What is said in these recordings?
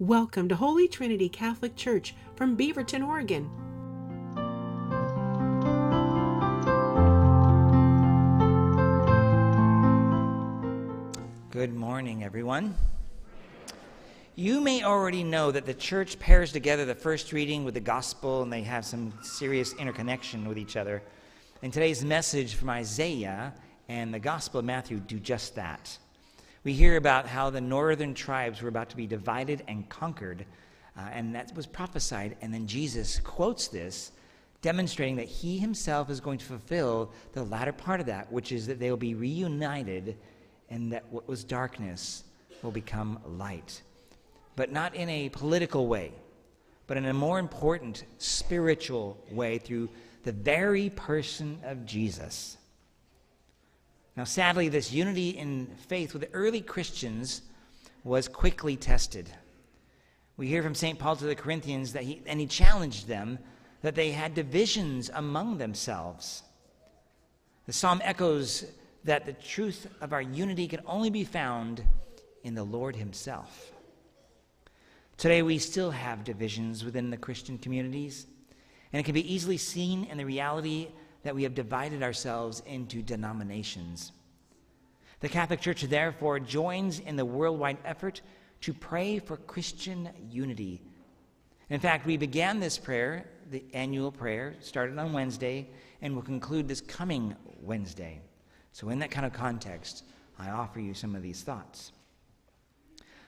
Welcome to Holy Trinity Catholic Church from Beaverton, Oregon. Good morning, everyone. You may already know that the church pairs together the first reading with the gospel, and they have some serious interconnection with each other. And today's message from Isaiah and the gospel of Matthew do just that we hear about how the northern tribes were about to be divided and conquered, uh, and that was prophesied. And then Jesus quotes this, demonstrating that he himself is going to fulfill the latter part of that, which is that they will be reunited, and that what was darkness will become light. But not in a political way, but in a more important spiritual way through the very person of Jesus. Now, sadly, this unity in faith with the early Christians was quickly tested. We hear from St. Paul to the Corinthians that he, and he challenged them that they had divisions among themselves. The psalm echoes that the truth of our unity can only be found in the Lord Himself. Today, we still have divisions within the Christian communities, and it can be easily seen in the reality that we have divided ourselves into denominations. The Catholic Church, therefore, joins in the worldwide effort to pray for Christian unity. In fact, we began this prayer, the annual prayer, started on Wednesday, and will conclude this coming Wednesday. So, in that kind of context, I offer you some of these thoughts.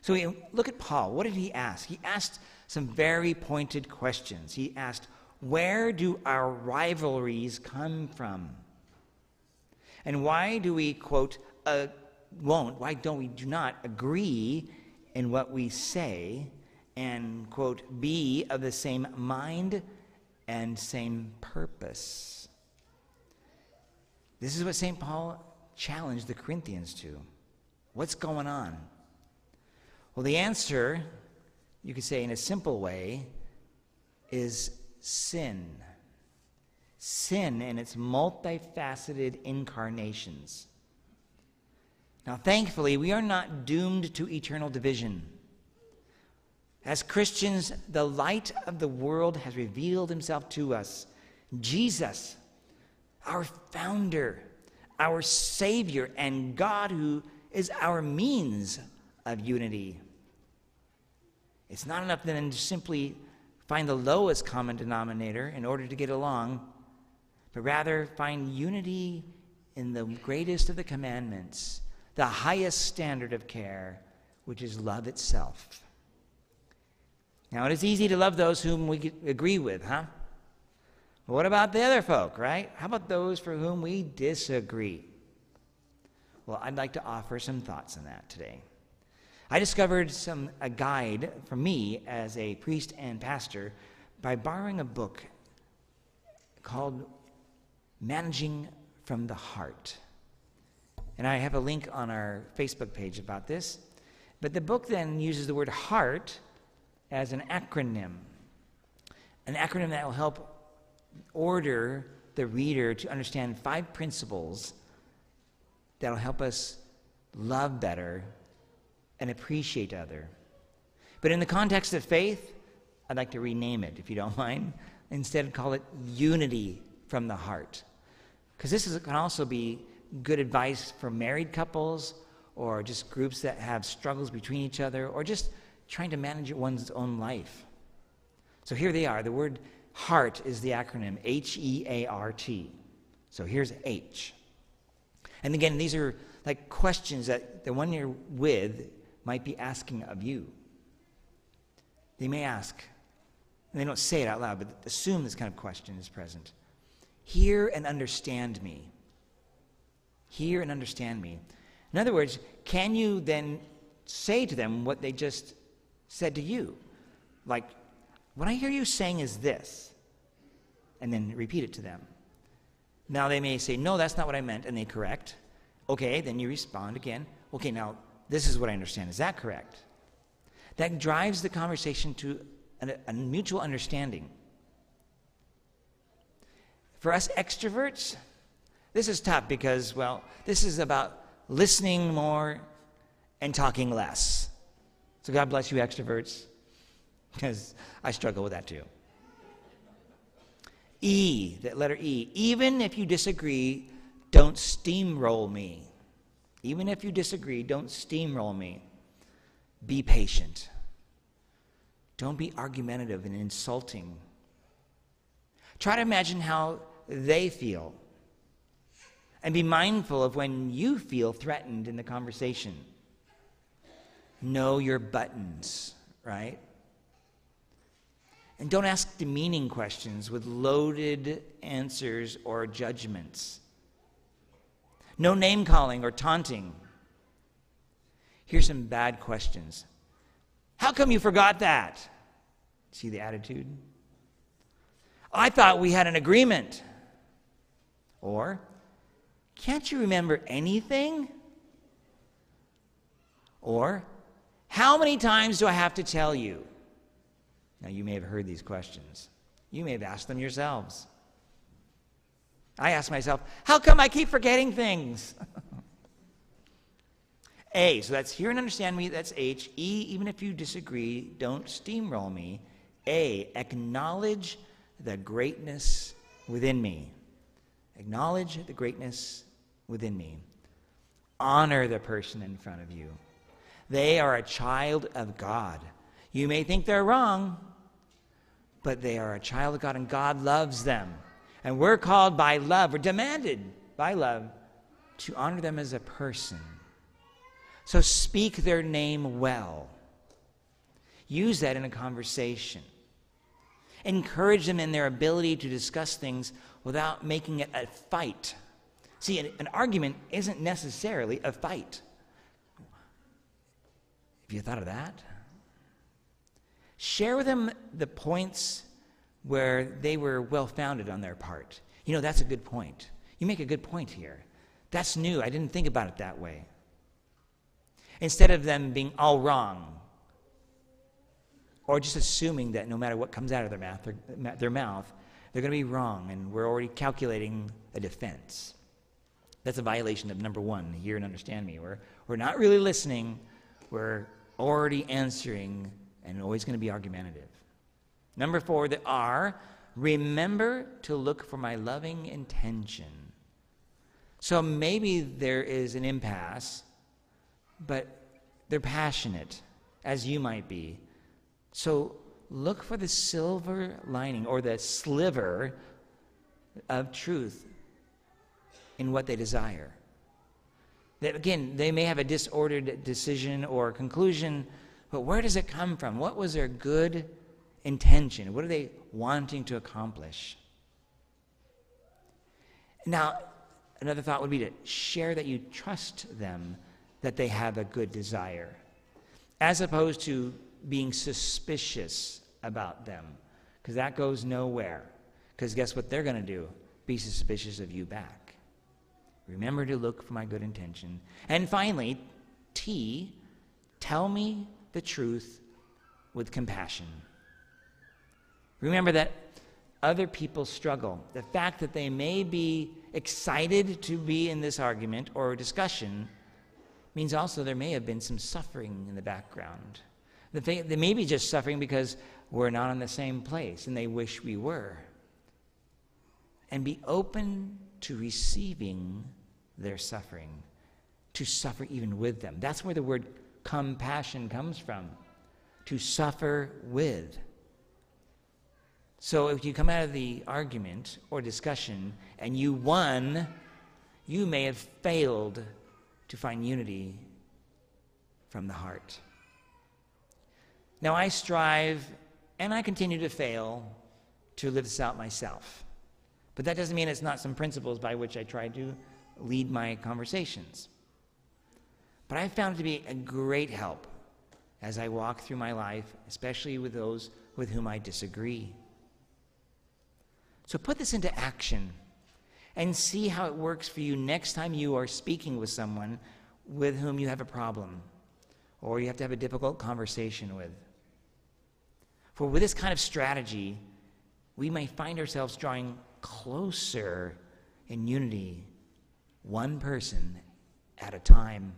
So, we look at Paul. What did he ask? He asked some very pointed questions. He asked, where do our rivalries come from? And why do we, quote, uh, won't, why don't we do not agree in what we say and, quote, be of the same mind and same purpose? This is what St. Paul challenged the Corinthians to. What's going on? Well, the answer, you could say in a simple way, is sin. Sin in its multifaceted incarnations. Now, thankfully, we are not doomed to eternal division. As Christians, the light of the world has revealed himself to us. Jesus, our founder, our Savior, and God who is our means of unity. It's not enough then to simply find the lowest common denominator in order to get along, but rather find unity in the greatest of the commandments, the highest standard of care, which is love itself. Now, it is easy to love those whom we agree with, huh? But what about the other folk, right? How about those for whom we disagree? Well, I'd like to offer some thoughts on that today. I discovered some, a guide for me as a priest and pastor by borrowing a book called Managing from the Heart. And I have a link on our Facebook page about this. But the book then uses the word heart as an acronym, an acronym that will help order the reader to understand five principles that will help us love better and appreciate other. But in the context of faith, I'd like to rename it, if you don't mind. Instead, call it unity from the heart. Because this is, can also be good advice for married couples or just groups that have struggles between each other or just trying to manage one's own life. So here they are. The word heart is the acronym H E A R T. So here's H. And again, these are like questions that the one you're with might be asking of you. They may ask, and they don't say it out loud, but assume this kind of question is present. Hear and understand me. Hear and understand me. In other words, can you then say to them what they just said to you? Like, what I hear you saying is this, and then repeat it to them. Now they may say, No, that's not what I meant, and they correct. Okay, then you respond again. Okay, now this is what I understand. Is that correct? That drives the conversation to a, a mutual understanding. For us extroverts, this is tough because, well, this is about listening more and talking less. So God bless you, extroverts. because I struggle with that too. E, that letter E. Even if you disagree, don't steamroll me. Even if you disagree, don't steamroll me. Be patient. Don't be argumentative and insulting. Try to imagine how they feel. And be mindful of when you feel threatened in the conversation. Know your buttons, right? And don't ask demeaning questions with loaded answers or judgments. No name calling or taunting. Here's some bad questions. How come you forgot that? See the attitude? I thought we had an agreement. Or, can't you remember anything? Or, how many times do I have to tell you? Now, you may have heard these questions. You may have asked them yourselves. I ask myself, how come I keep forgetting things? A, so that's hear and understand me, that's H. E, even if you disagree, don't steamroll me. A, acknowledge the greatness within me. Acknowledge the greatness within me. Honor the person in front of you. They are a child of God. You may think they're wrong, but they are a child of God, and God loves them. And we're called by love, we're demanded by love to honor them as a person. So speak their name well. Use that in a conversation. Encourage them in their ability to discuss things without making it a fight. See, an, an argument isn't necessarily a fight. Have you thought of that? Share with them the points where they were well founded on their part. You know, that's a good point. You make a good point here. That's new. I didn't think about it that way. Instead of them being all wrong, or just assuming that no matter what comes out of their mouth, their, their mouth, they're going to be wrong, and we're already calculating a defense. That's a violation of number one, hear and understand me. We're, we're not really listening, we're already answering and always going to be argumentative. Number four, the R, remember to look for my loving intention. So maybe there is an impasse, but they're passionate, as you might be. So look for the silver lining or the sliver of truth in what they desire. That again, they may have a disordered decision or conclusion, but where does it come from? What was their good intention? What are they wanting to accomplish? Now, another thought would be to share that you trust them that they have a good desire, as opposed to being suspicious about them, because that goes nowhere. Because guess what they're going to do? Be suspicious of you back. Remember to look for my good intention. And finally, T, tell me the truth with compassion. Remember that other people struggle. The fact that they may be excited to be in this argument or discussion means also there may have been some suffering in the background. They may be just suffering because we're not in the same place and they wish we were. And be open to receiving their suffering, to suffer even with them. That's where the word compassion comes from to suffer with. So if you come out of the argument or discussion and you won, you may have failed to find unity from the heart. Now, I strive and I continue to fail to live this out myself. But that doesn't mean it's not some principles by which I try to lead my conversations. But I found it to be a great help as I walk through my life, especially with those with whom I disagree. So put this into action and see how it works for you next time you are speaking with someone with whom you have a problem or you have to have a difficult conversation with. For with this kind of strategy, we may find ourselves drawing closer in unity, one person at a time.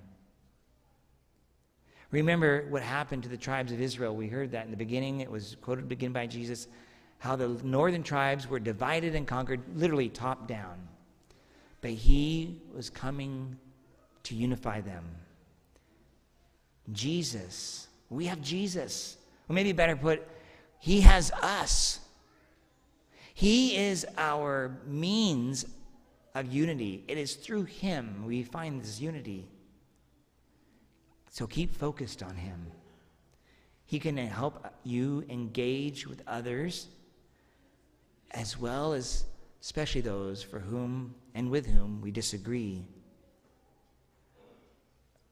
Remember what happened to the tribes of Israel. We heard that in the beginning. It was quoted again by Jesus how the northern tribes were divided and conquered, literally top down. But he was coming to unify them. Jesus. We have Jesus. Or maybe better put, he has us. He is our means of unity. It is through him we find this unity. So keep focused on him. He can help you engage with others as well as especially those for whom and with whom we disagree.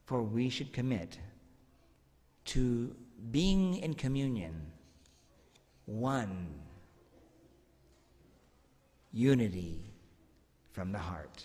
For we should commit to being in communion, one, unity from the heart.